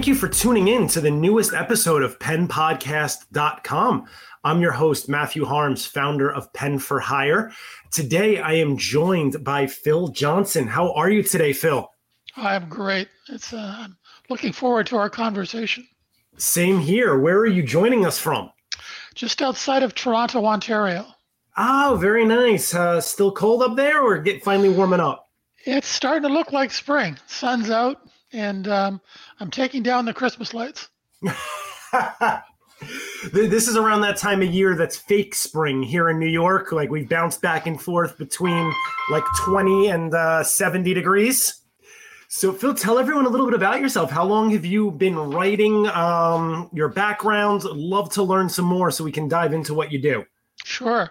Thank you for tuning in to the newest episode of penpodcast.com. I'm your host, Matthew Harms, founder of Pen for Hire. Today, I am joined by Phil Johnson. How are you today, Phil? I'm great. It's uh, I'm looking forward to our conversation. Same here. Where are you joining us from? Just outside of Toronto, Ontario. Oh, very nice. Uh, still cold up there, or get finally warming up? It's starting to look like spring. Sun's out, and um, I'm taking down the Christmas lights. this is around that time of year that's fake spring here in New York. Like we've bounced back and forth between like 20 and uh, 70 degrees. So, Phil, tell everyone a little bit about yourself. How long have you been writing? Um, your background? Love to learn some more so we can dive into what you do. Sure.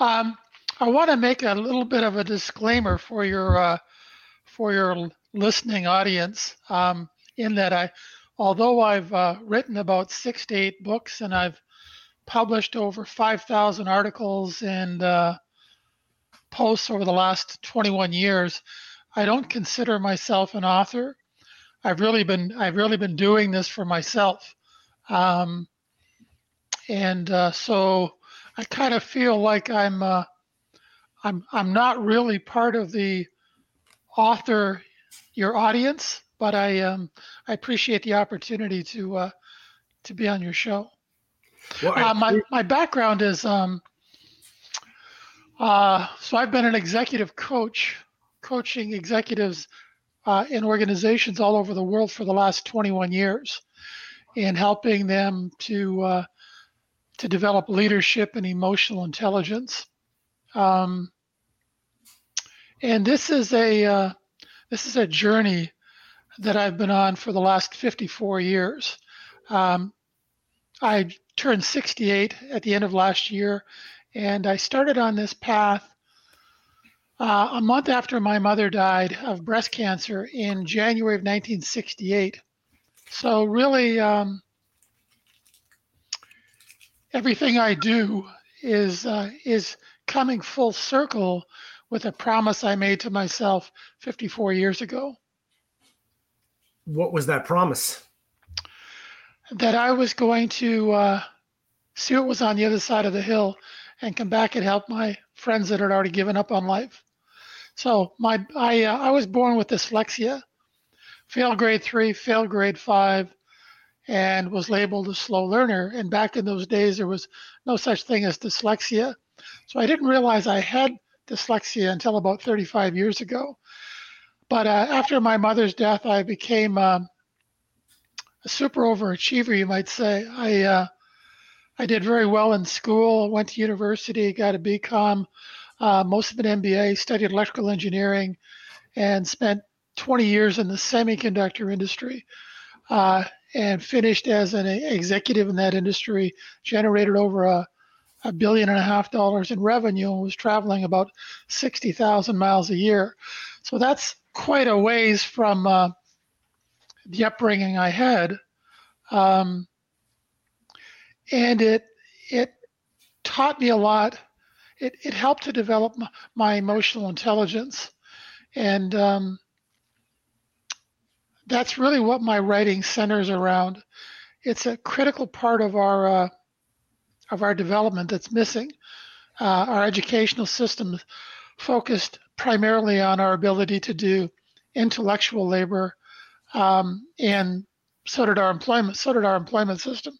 Um, I want to make a little bit of a disclaimer for your uh, for your listening audience. Um, in that I, although I've uh, written about six to eight books and I've published over 5,000 articles and uh, posts over the last 21 years, I don't consider myself an author. I've really been I've really been doing this for myself, um, and uh, so I kind of feel like I'm uh, I'm I'm not really part of the author your audience, but I um, I appreciate the opportunity to uh, to be on your show. Well, uh, my my background is um, uh, so I've been an executive coach coaching executives uh, in organizations all over the world for the last 21 years and helping them to uh, to develop leadership and emotional intelligence. Um, and this is a uh, this is a journey that I've been on for the last 54 years. Um, I turned 68 at the end of last year, and I started on this path uh, a month after my mother died of breast cancer in January of 1968. So, really, um, everything I do is uh, is coming full circle with a promise I made to myself 54 years ago. What was that promise? That I was going to uh, see what was on the other side of the hill and come back and help my friends that had already given up on life. So my I uh, I was born with dyslexia, failed grade three, failed grade five, and was labeled a slow learner. And back in those days, there was no such thing as dyslexia. So I didn't realize I had dyslexia until about 35 years ago. But uh, after my mother's death, I became um, a super overachiever, you might say. I uh, I did very well in school. Went to university, got a BCom, uh, most of an MBA, studied electrical engineering, and spent 20 years in the semiconductor industry. Uh, and finished as an executive in that industry, generated over a, a billion and a half dollars in revenue, and was traveling about 60,000 miles a year. So that's quite a ways from uh, the upbringing I had. Um, and it it taught me a lot it, it helped to develop my, my emotional intelligence. And um, that's really what my writing centers around. It's a critical part of our uh, of our development that's missing. Uh, our educational system focused primarily on our ability to do intellectual labor, um, and so did our employment. So did our employment system.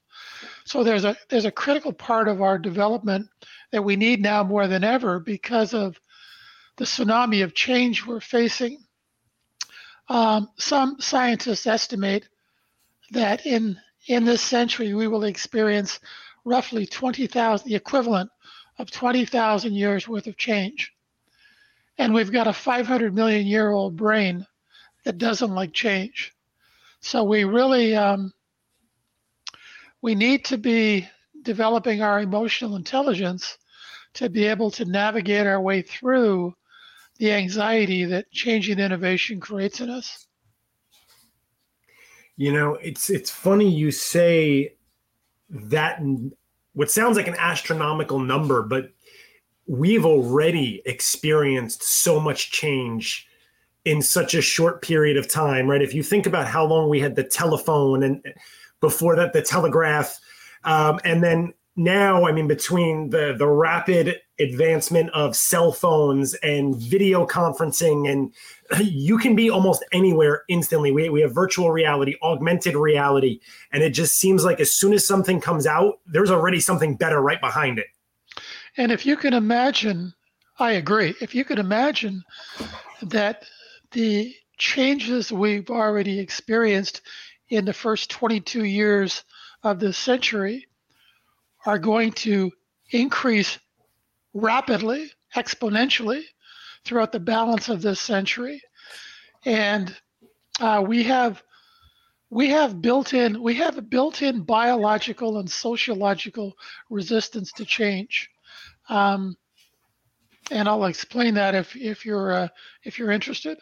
So there's a there's a critical part of our development that we need now more than ever because of the tsunami of change we're facing. Um, some scientists estimate that in in this century we will experience roughly 20,000, the equivalent of 20,000 years worth of change. And we've got a 500 million year old brain that doesn't like change. So we really um, we need to be developing our emotional intelligence to be able to navigate our way through the anxiety that changing innovation creates in us. You know, it's it's funny you say that what sounds like an astronomical number, but we've already experienced so much change in such a short period of time, right? If you think about how long we had the telephone and before that, the telegraph, um, and then now, I mean, between the the rapid advancement of cell phones and video conferencing, and you can be almost anywhere instantly. We, we have virtual reality, augmented reality, and it just seems like as soon as something comes out, there's already something better right behind it. And if you can imagine, I agree. If you could imagine that the changes we've already experienced in the first 22 years of this century are going to increase rapidly, exponentially throughout the balance of this century. And uh, we have we have built in we have a built-in biological and sociological resistance to change. Um, and I'll explain that if if you're uh, if you're interested.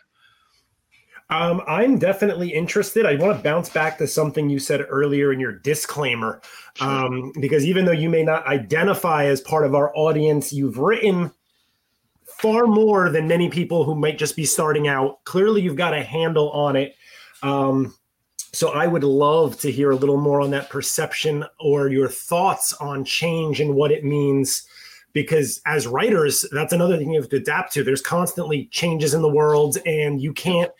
Um, I'm definitely interested. I want to bounce back to something you said earlier in your disclaimer, um, because even though you may not identify as part of our audience, you've written far more than many people who might just be starting out. Clearly, you've got a handle on it. Um, so I would love to hear a little more on that perception or your thoughts on change and what it means. Because as writers, that's another thing you have to adapt to. There's constantly changes in the world, and you can't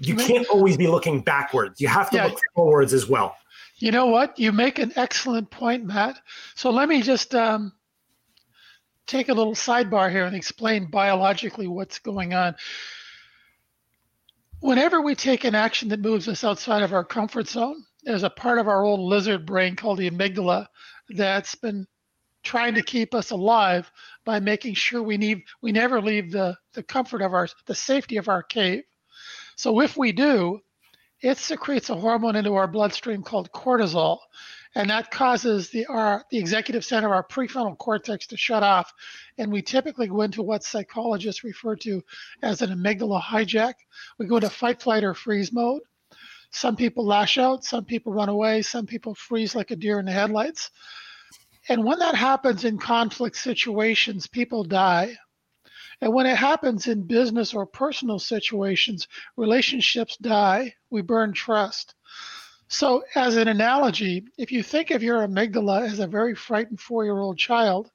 you can't always be looking backwards. You have to yeah. look forwards as well. You know what? You make an excellent point, Matt. So let me just um, take a little sidebar here and explain biologically what's going on. Whenever we take an action that moves us outside of our comfort zone, there's a part of our old lizard brain called the amygdala that's been trying to keep us alive by making sure we need we never leave the the comfort of our the safety of our cave so if we do, it secretes a hormone into our bloodstream called cortisol, and that causes the our the executive center of our prefrontal cortex to shut off, and we typically go into what psychologists refer to as an amygdala hijack. We go into fight, flight, or freeze mode. Some people lash out, some people run away, some people freeze like a deer in the headlights. And when that happens in conflict situations, people die. And when it happens in business or personal situations, relationships die, we burn trust. So, as an analogy, if you think of your amygdala as a very frightened four year old child,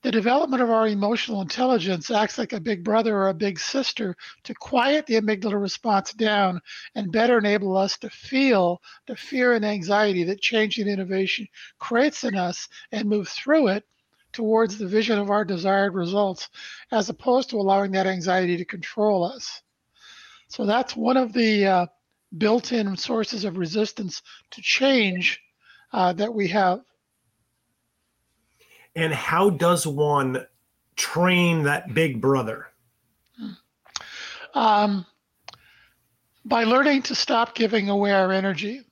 the development of our emotional intelligence acts like a big brother or a big sister to quiet the amygdala response down and better enable us to feel the fear and anxiety that change and innovation creates in us and move through it towards the vision of our desired results, as opposed to allowing that anxiety to control us. So that's one of the uh, built in sources of resistance to change uh, that we have. And how does one train that big brother? Um, by learning to stop giving away our energy,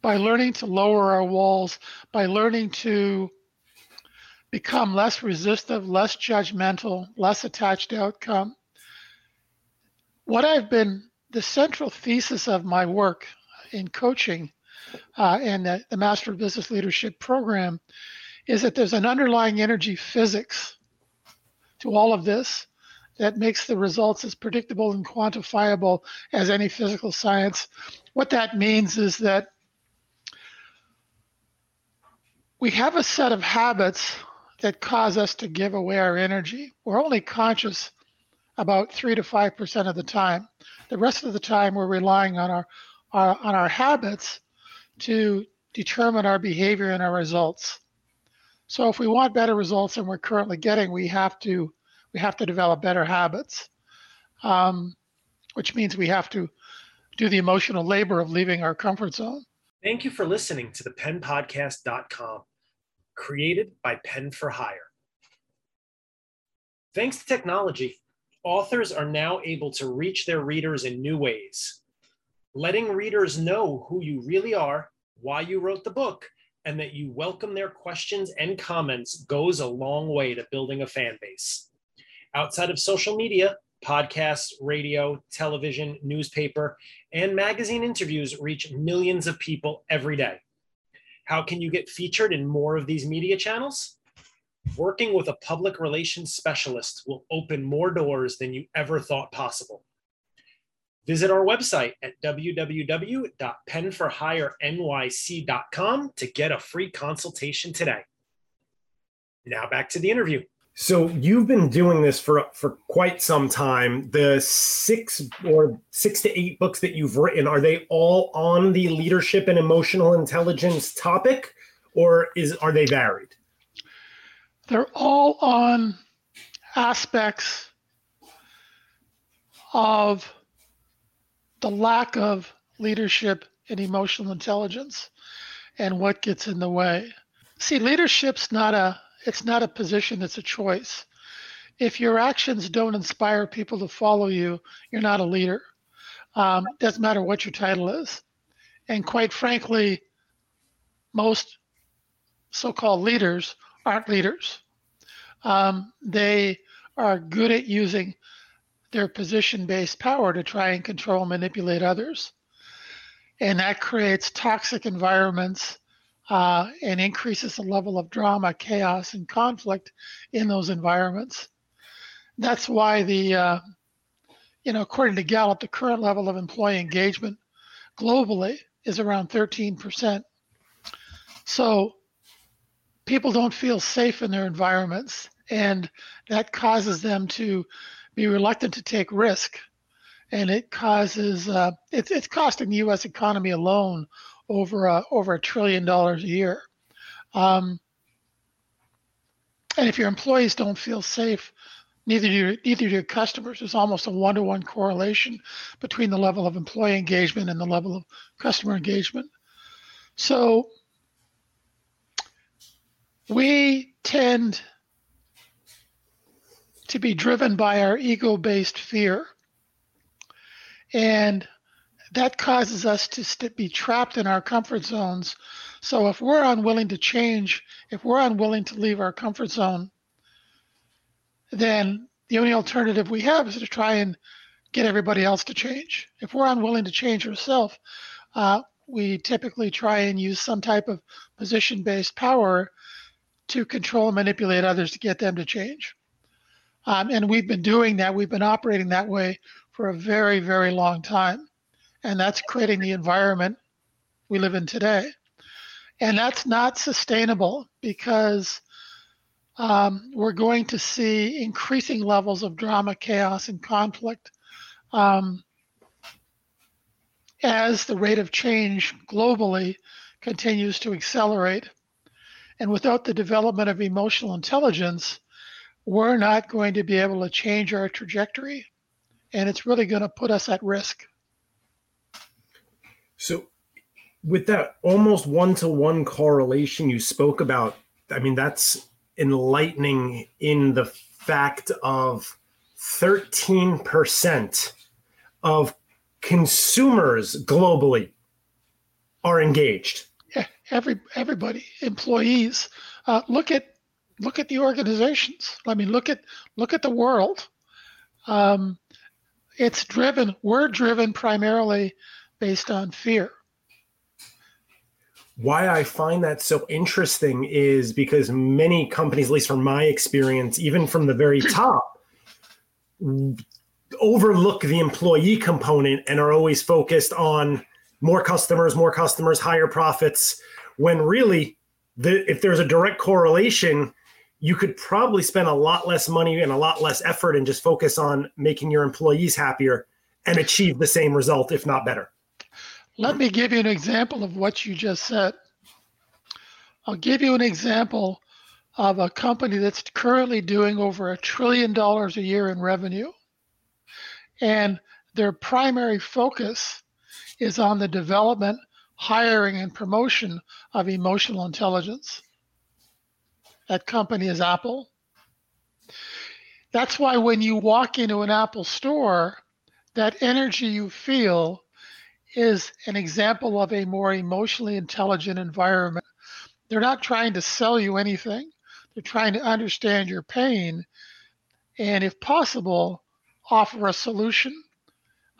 by learning to lower our walls, by learning to become less resistive, less judgmental, less attached to outcome. What I've been, the central thesis of my work in coaching uh, and the, the Master of Business Leadership program is that there's an underlying energy physics to all of this that makes the results as predictable and quantifiable as any physical science. What that means is that we have a set of habits that cause us to give away our energy. We're only conscious about three to five percent of the time. The rest of the time, we're relying on our, our on our habits to determine our behavior and our results. So, if we want better results than we're currently getting, we have to we have to develop better habits, um, which means we have to do the emotional labor of leaving our comfort zone. Thank you for listening to the penpodcast.com created by Pen for Hire. Thanks to technology, authors are now able to reach their readers in new ways. Letting readers know who you really are, why you wrote the book, and that you welcome their questions and comments goes a long way to building a fan base. Outside of social media, podcasts, radio, television, newspaper, and magazine interviews reach millions of people every day. How can you get featured in more of these media channels? Working with a public relations specialist will open more doors than you ever thought possible. Visit our website at www.penforhirenyc.com to get a free consultation today. Now back to the interview. So you've been doing this for for quite some time. The six or six to eight books that you've written are they all on the leadership and emotional intelligence topic, or is are they varied? They're all on aspects of the lack of leadership and emotional intelligence and what gets in the way. See, leadership's not a it's not a position, it's a choice. If your actions don't inspire people to follow you, you're not a leader. Um, doesn't matter what your title is. And quite frankly, most so called leaders aren't leaders. Um, they are good at using their position based power to try and control and manipulate others. And that creates toxic environments uh, and increases the level of drama, chaos, and conflict in those environments. That's why the, uh, you know, according to Gallup, the current level of employee engagement globally is around 13%. So people don't feel safe in their environments, and that causes them to be reluctant to take risk. And it causes, uh, it's, it's costing the US economy alone over a, over a trillion dollars a year. Um, and if your employees don't feel safe, neither do your, neither do your customers. There's almost a one-to-one correlation between the level of employee engagement and the level of customer engagement. So we tend to be driven by our ego-based fear. And that causes us to st- be trapped in our comfort zones. So if we're unwilling to change, if we're unwilling to leave our comfort zone, then the only alternative we have is to try and get everybody else to change. If we're unwilling to change ourselves, uh, we typically try and use some type of position based power to control and manipulate others to get them to change. Um, and we've been doing that, we've been operating that way for a very, very long time and that's creating the environment we live in today. And that's not sustainable because um, we're going to see increasing levels of drama, chaos, and conflict um, as the rate of change globally continues to accelerate. And without the development of emotional intelligence, we're not going to be able to change our trajectory. And it's really going to put us at risk. So, with that almost one to one correlation you spoke about, I mean, that's enlightening in the fact of 13% of consumers globally are engaged. Every everybody, employees. Uh, look at look at the organizations. I mean, look at look at the world. Um, it's driven. We're driven primarily based on fear. Why I find that so interesting is because many companies, at least from my experience, even from the very top, overlook the employee component and are always focused on more customers, more customers, higher profits. When really, the, if there's a direct correlation, you could probably spend a lot less money and a lot less effort and just focus on making your employees happier and achieve the same result, if not better. Let me give you an example of what you just said. I'll give you an example of a company that's currently doing over a trillion dollars a year in revenue. And their primary focus is on the development, hiring, and promotion of emotional intelligence. That company is Apple. That's why when you walk into an Apple store, that energy you feel is an example of a more emotionally intelligent environment. They're not trying to sell you anything, they're trying to understand your pain and, if possible, offer a solution.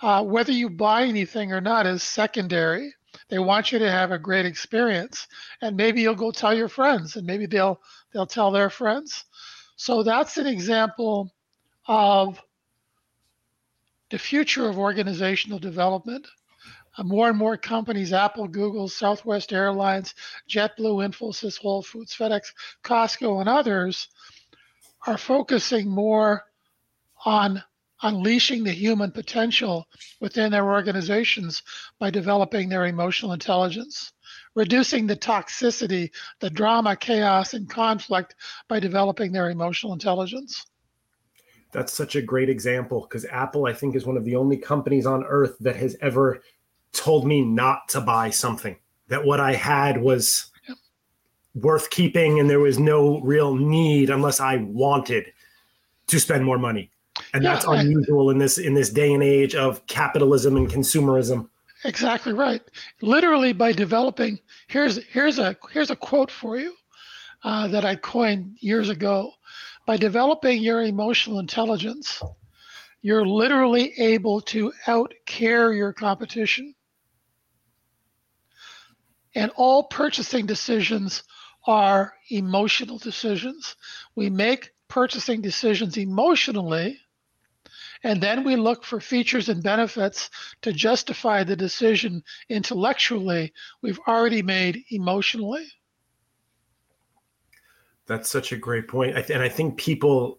Uh, whether you buy anything or not is secondary. They want you to have a great experience, and maybe you'll go tell your friends, and maybe they'll they'll tell their friends. So that's an example of the future of organizational development. Uh, more and more companies, Apple, Google, Southwest Airlines, JetBlue, Infosys, Whole Foods, FedEx, Costco, and others, are focusing more on unleashing the human potential within their organizations by developing their emotional intelligence, reducing the toxicity, the drama, chaos, and conflict by developing their emotional intelligence. That's such a great example because Apple, I think, is one of the only companies on earth that has ever told me not to buy something, that what I had was yep. worth keeping and there was no real need unless I wanted to spend more money and yeah, that's unusual in this in this day and age of capitalism and consumerism. Exactly right. Literally by developing here's here's a here's a quote for you uh, that i coined years ago. By developing your emotional intelligence you're literally able to out care your competition. And all purchasing decisions are emotional decisions. We make purchasing decisions emotionally and then we look for features and benefits to justify the decision intellectually we've already made emotionally. That's such a great point. And I think people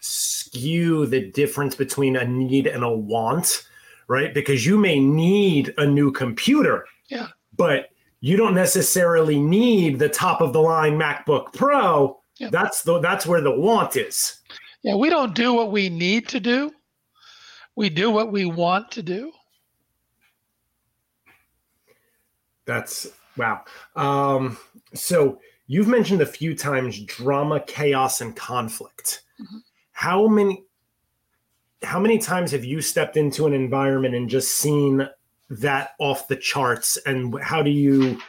skew the difference between a need and a want, right? Because you may need a new computer. Yeah. But you don't necessarily need the top of the line MacBook Pro. Yep. That's the that's where the want is. Yeah, we don't do what we need to do we do what we want to do. That's wow. Um, so you've mentioned a few times drama, chaos, and conflict. Mm-hmm. How many how many times have you stepped into an environment and just seen that off the charts and how do you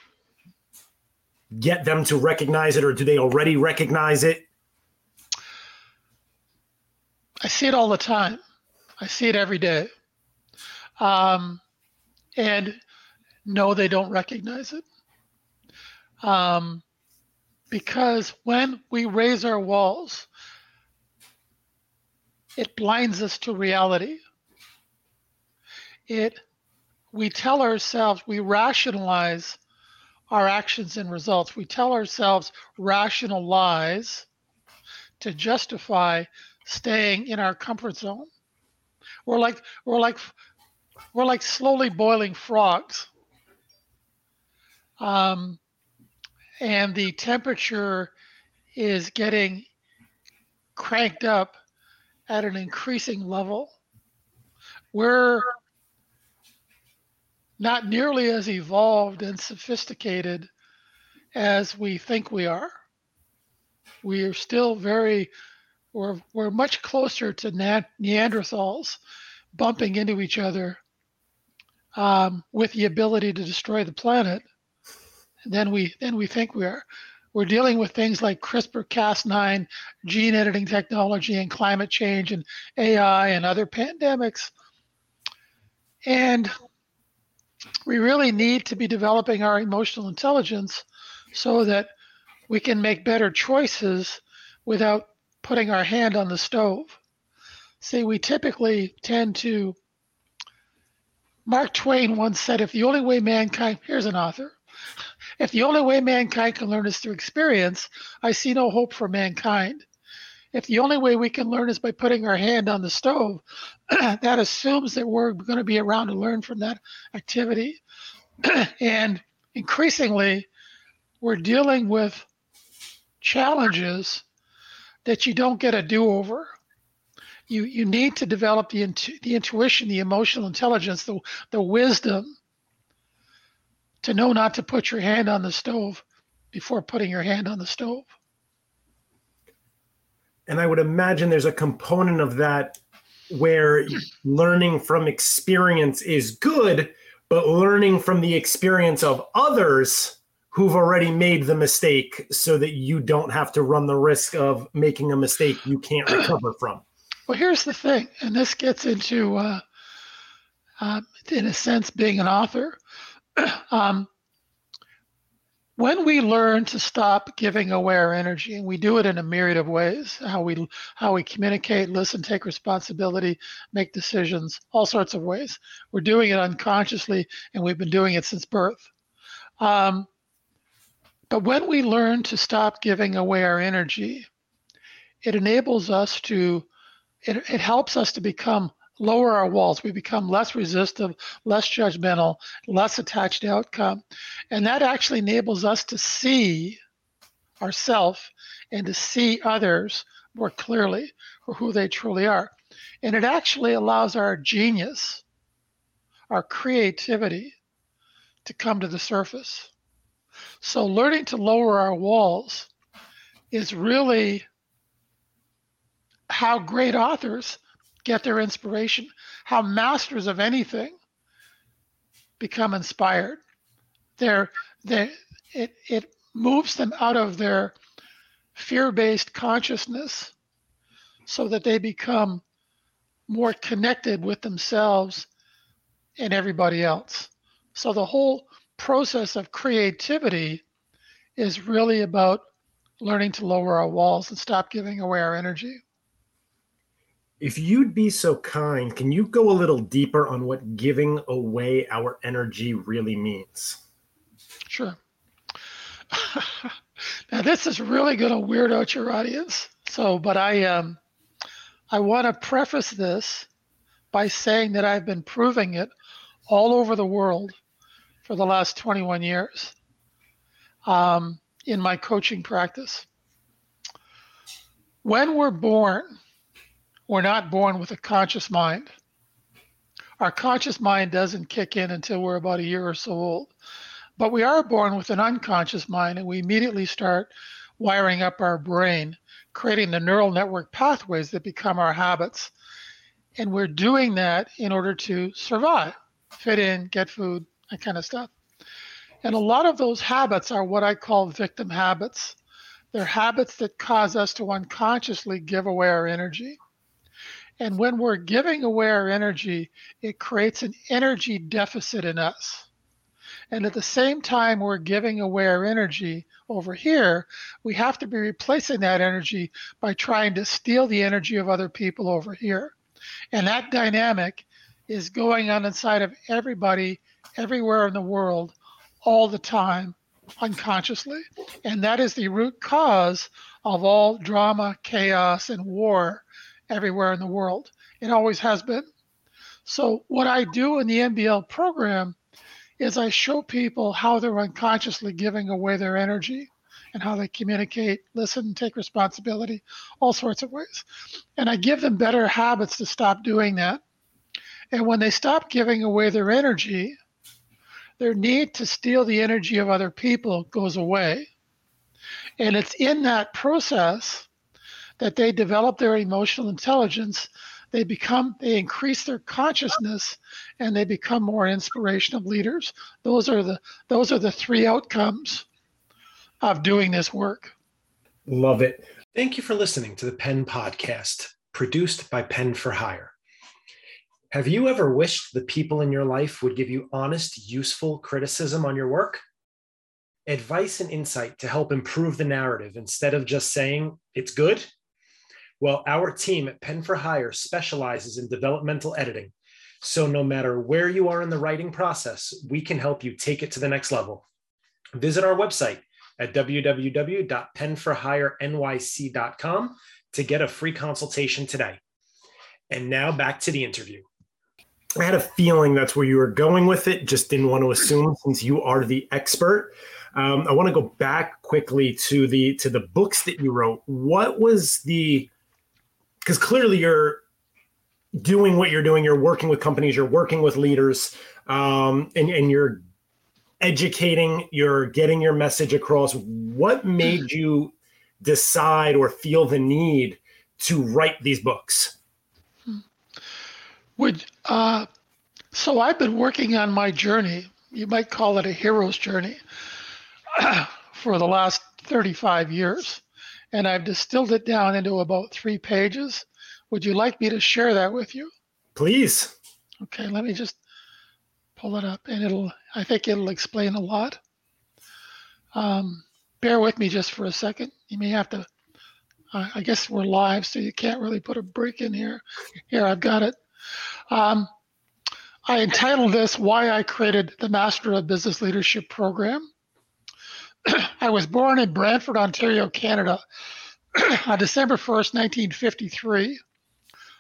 get them to recognize it or do they already recognize it i see it all the time I see it every day. Um, and no, they don't recognize it. Um, because when we raise our walls, it blinds us to reality. It, we tell ourselves, we rationalize our actions and results. We tell ourselves rational lies to justify staying in our comfort zone. We're like we're like we're like slowly boiling frogs. Um, and the temperature is getting cranked up at an increasing level. We're not nearly as evolved and sophisticated as we think we are. We are still very we're, we're much closer to Neanderthals bumping into each other um, with the ability to destroy the planet than we than we think we are. We're dealing with things like CRISPR-Cas9, gene editing technology, and climate change, and AI, and other pandemics. And we really need to be developing our emotional intelligence so that we can make better choices without putting our hand on the stove. See, we typically tend to. Mark Twain once said, if the only way mankind, here's an author, if the only way mankind can learn is through experience, I see no hope for mankind. If the only way we can learn is by putting our hand on the stove, that assumes that we're going to be around to learn from that activity. and increasingly, we're dealing with challenges that you don't get a do-over. You you need to develop the intu- the intuition, the emotional intelligence, the the wisdom to know not to put your hand on the stove before putting your hand on the stove. And I would imagine there's a component of that where learning from experience is good, but learning from the experience of others who've already made the mistake so that you don't have to run the risk of making a mistake you can't recover from. Well, here's the thing, and this gets into, uh, uh, in a sense, being an author. um, when we learn to stop giving away our energy, and we do it in a myriad of ways, how we how we communicate, listen, take responsibility, make decisions, all sorts of ways. We're doing it unconsciously, and we've been doing it since birth. Um, but when we learn to stop giving away our energy, it enables us to, it, it helps us to become lower our walls. We become less resistive, less judgmental, less attached to outcome. And that actually enables us to see ourselves and to see others more clearly for who they truly are. And it actually allows our genius, our creativity to come to the surface. So learning to lower our walls is really how great authors get their inspiration, how masters of anything become inspired. They're, they it, it moves them out of their fear based consciousness so that they become more connected with themselves and everybody else. So the whole process of creativity is really about learning to lower our walls and stop giving away our energy. If you'd be so kind, can you go a little deeper on what giving away our energy really means? Sure. now this is really going to weird out your audience. So, but I um, I want to preface this by saying that I've been proving it all over the world for the last 21 years um, in my coaching practice. When we're born, we're not born with a conscious mind. Our conscious mind doesn't kick in until we're about a year or so old. But we are born with an unconscious mind, and we immediately start wiring up our brain, creating the neural network pathways that become our habits. And we're doing that in order to survive, fit in, get food, that kind of stuff. And a lot of those habits are what I call victim habits. They're habits that cause us to unconsciously give away our energy. And when we're giving away our energy, it creates an energy deficit in us. And at the same time, we're giving away our energy over here, we have to be replacing that energy by trying to steal the energy of other people over here. And that dynamic is going on inside of everybody, everywhere in the world, all the time, unconsciously. And that is the root cause of all drama, chaos, and war everywhere in the world. It always has been. So, what I do in the MBL program is I show people how they're unconsciously giving away their energy and how they communicate, listen, take responsibility, all sorts of ways. And I give them better habits to stop doing that. And when they stop giving away their energy, their need to steal the energy of other people goes away. And it's in that process that they develop their emotional intelligence. They become they increase their consciousness and they become more inspirational leaders. Those are the those are the three outcomes of doing this work. Love it. Thank you for listening to the pen podcast produced by pen for hire have you ever wished the people in your life would give you honest useful criticism on your work advice and insight to help improve the narrative instead of just saying it's good well, our team at Pen for Hire specializes in developmental editing. So no matter where you are in the writing process, we can help you take it to the next level. Visit our website at www.penforhirenyc.com to get a free consultation today. And now back to the interview. I had a feeling that's where you were going with it, just didn't want to assume since you are the expert. Um, I want to go back quickly to the to the books that you wrote. What was the because clearly you're doing what you're doing. You're working with companies, you're working with leaders, um, and, and you're educating, you're getting your message across. What made you decide or feel the need to write these books? Would uh, so I've been working on my journey. You might call it a hero's journey for the last 35 years and I've distilled it down into about three pages. Would you like me to share that with you? Please. Okay, let me just pull it up, and it'll. I think it'll explain a lot. Um, bear with me just for a second. You may have to. Uh, I guess we're live, so you can't really put a break in here. Here, I've got it. Um, I entitled this "Why I Created the Master of Business Leadership Program." I was born in Brantford, Ontario, Canada, on December 1st, 1953.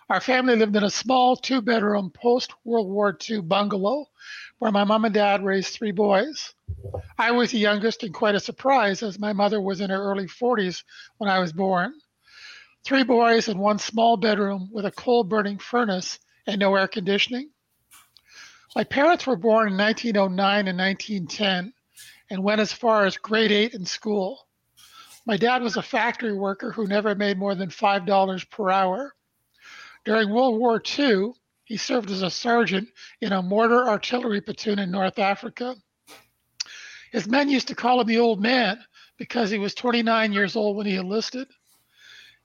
Our family lived in a small two bedroom post World War II bungalow where my mom and dad raised three boys. I was the youngest and quite a surprise as my mother was in her early 40s when I was born. Three boys in one small bedroom with a coal burning furnace and no air conditioning. My parents were born in 1909 and 1910 and went as far as grade eight in school. My dad was a factory worker who never made more than $5 per hour. During World War II, he served as a sergeant in a mortar artillery platoon in North Africa. His men used to call him the old man because he was 29 years old when he enlisted.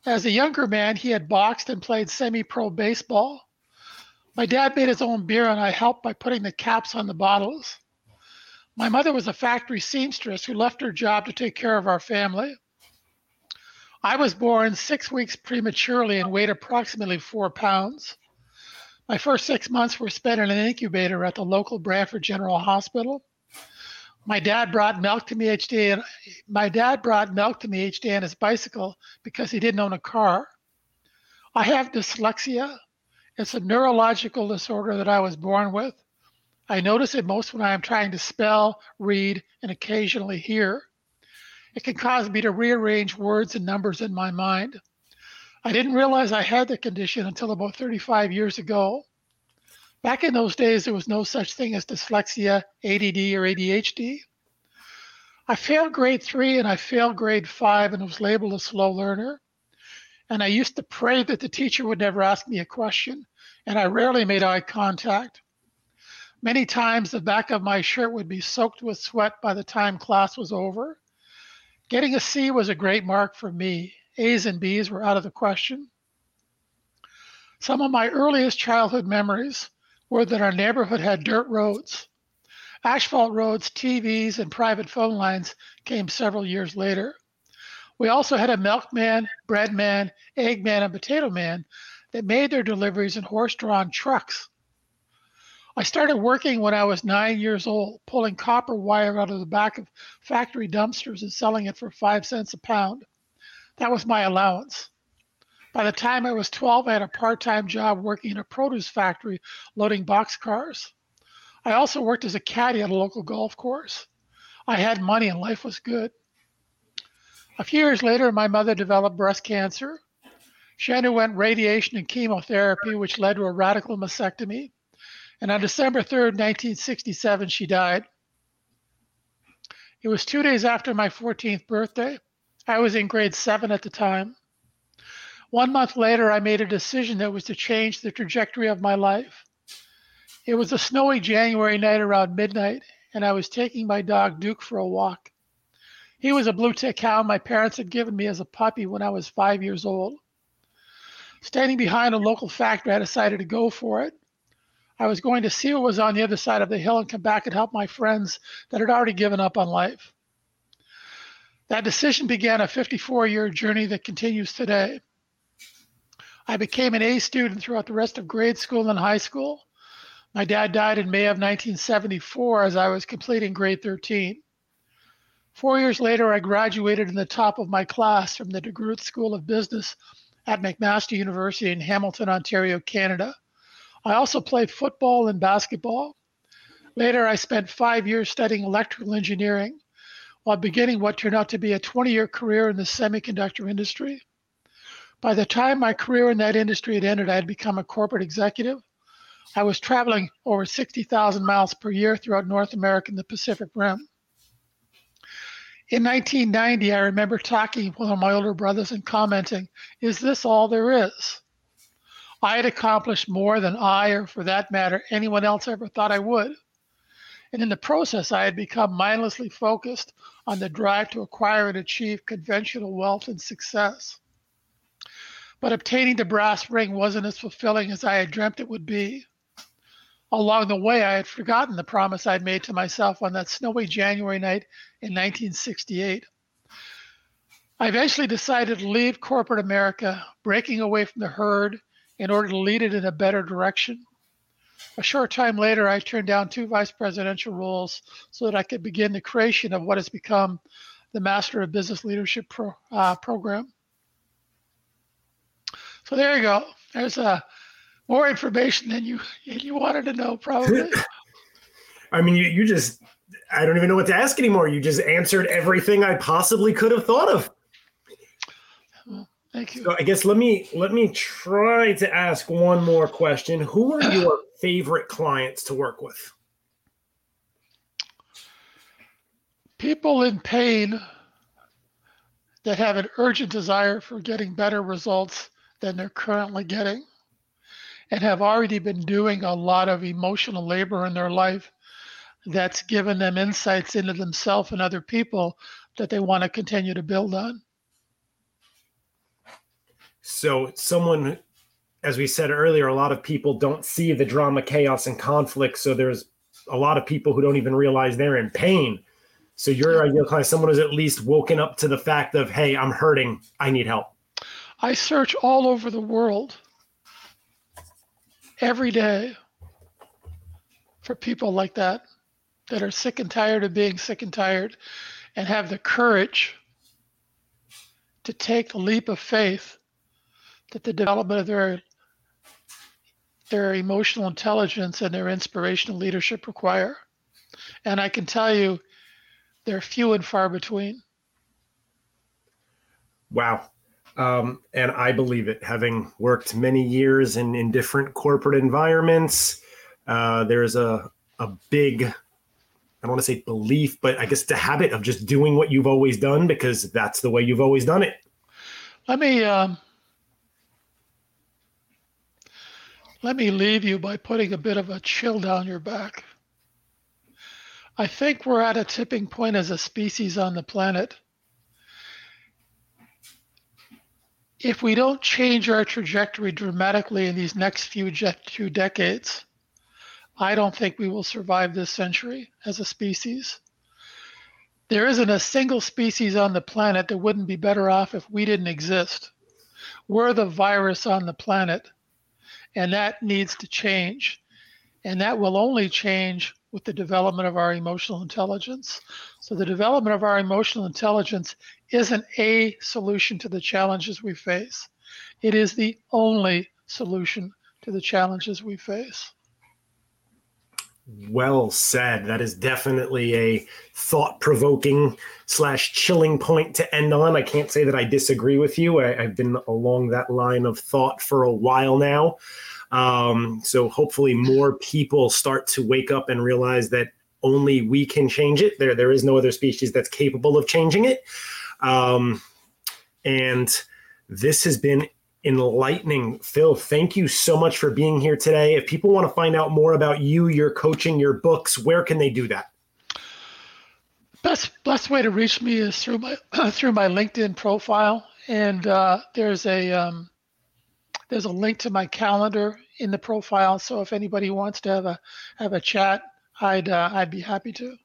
As a younger man, he had boxed and played semi pro baseball. My dad made his own beer, and I helped by putting the caps on the bottles. My mother was a factory seamstress who left her job to take care of our family. I was born six weeks prematurely and weighed approximately four pounds. My first six months were spent in an incubator at the local Brantford General Hospital. My dad brought milk to me each day, and my dad brought milk to me each day on his bicycle because he didn't own a car. I have dyslexia. It's a neurological disorder that I was born with. I notice it most when I am trying to spell, read, and occasionally hear. It can cause me to rearrange words and numbers in my mind. I didn't realize I had the condition until about 35 years ago. Back in those days, there was no such thing as dyslexia, ADD, or ADHD. I failed grade three and I failed grade five and was labeled a slow learner. And I used to pray that the teacher would never ask me a question, and I rarely made eye contact. Many times the back of my shirt would be soaked with sweat by the time class was over. Getting a C was a great mark for me. A's and B's were out of the question. Some of my earliest childhood memories were that our neighborhood had dirt roads. Asphalt roads, TVs, and private phone lines came several years later. We also had a milkman, breadman, eggman, and potato man that made their deliveries in horse drawn trucks I started working when I was nine years old, pulling copper wire out of the back of factory dumpsters and selling it for five cents a pound. That was my allowance. By the time I was 12, I had a part time job working in a produce factory loading boxcars. I also worked as a caddy at a local golf course. I had money and life was good. A few years later, my mother developed breast cancer. She underwent radiation and chemotherapy, which led to a radical mastectomy. And on December 3rd, 1967, she died. It was two days after my 14th birthday. I was in grade seven at the time. One month later, I made a decision that was to change the trajectory of my life. It was a snowy January night around midnight, and I was taking my dog Duke for a walk. He was a blue tick hound my parents had given me as a puppy when I was five years old. Standing behind a local factory, I decided to go for it. I was going to see what was on the other side of the hill and come back and help my friends that had already given up on life. That decision began a 54 year journey that continues today. I became an A student throughout the rest of grade school and high school. My dad died in May of 1974 as I was completing grade 13. Four years later, I graduated in the top of my class from the DeGroote School of Business at McMaster University in Hamilton, Ontario, Canada. I also played football and basketball. Later, I spent five years studying electrical engineering while beginning what turned out to be a 20 year career in the semiconductor industry. By the time my career in that industry had ended, I had become a corporate executive. I was traveling over 60,000 miles per year throughout North America and the Pacific Rim. In 1990, I remember talking with one of my older brothers and commenting, Is this all there is? I had accomplished more than I, or for that matter, anyone else ever thought I would. And in the process, I had become mindlessly focused on the drive to acquire and achieve conventional wealth and success. But obtaining the brass ring wasn't as fulfilling as I had dreamt it would be. Along the way, I had forgotten the promise I'd made to myself on that snowy January night in 1968. I eventually decided to leave corporate America, breaking away from the herd in order to lead it in a better direction. A short time later, I turned down two vice presidential roles so that I could begin the creation of what has become the Master of Business Leadership pro, uh, program. So there you go. There's uh, more information than you you wanted to know, probably. I mean, you, you just I don't even know what to ask anymore. You just answered everything I possibly could have thought of. thank you. So I guess let me let me try to ask one more question. Who are your favorite clients to work with? People in pain that have an urgent desire for getting better results than they're currently getting and have already been doing a lot of emotional labor in their life that's given them insights into themselves and other people that they want to continue to build on. So, someone, as we said earlier, a lot of people don't see the drama, chaos, and conflict. So, there's a lot of people who don't even realize they're in pain. So, your ideal client, someone who's at least woken up to the fact of, hey, I'm hurting, I need help. I search all over the world every day for people like that that are sick and tired of being sick and tired and have the courage to take the leap of faith that the development of their their emotional intelligence and their inspirational leadership require. And I can tell you they're few and far between. Wow. Um, and I believe it, having worked many years in, in different corporate environments. Uh, there's a, a big, I don't want to say belief, but I guess the habit of just doing what you've always done because that's the way you've always done it. Let me um, let me leave you by putting a bit of a chill down your back. I think we're at a tipping point as a species on the planet if we don't change our trajectory dramatically in these next few, few decades, I don't think we will survive this century as a species. There isn't a single species on the planet that wouldn't be better off if we didn't exist. We're the virus on the planet, and that needs to change. And that will only change with the development of our emotional intelligence. So, the development of our emotional intelligence isn't a solution to the challenges we face, it is the only solution to the challenges we face. Well said. That is definitely a thought provoking slash chilling point to end on. I can't say that I disagree with you. I, have been along that line of thought for a while now. Um, so hopefully more people start to wake up and realize that only we can change it. There, there is no other species that's capable of changing it. Um, and this has been enlightening. Phil, thank you so much for being here today. If people want to find out more about you, your coaching, your books, where can they do that? Best best way to reach me is through my through my LinkedIn profile, and uh, there's a um, there's a link to my calendar in the profile. So if anybody wants to have a have a chat, I'd uh, I'd be happy to.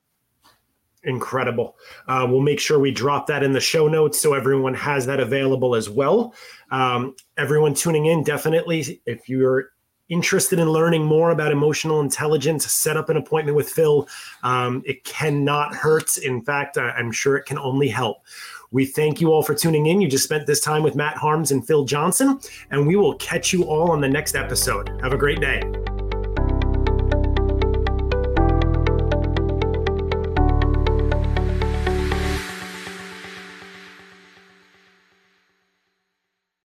Incredible. Uh, we'll make sure we drop that in the show notes so everyone has that available as well. Um, everyone tuning in, definitely, if you're interested in learning more about emotional intelligence, set up an appointment with Phil. Um, it cannot hurt. In fact, I'm sure it can only help. We thank you all for tuning in. You just spent this time with Matt Harms and Phil Johnson, and we will catch you all on the next episode. Have a great day.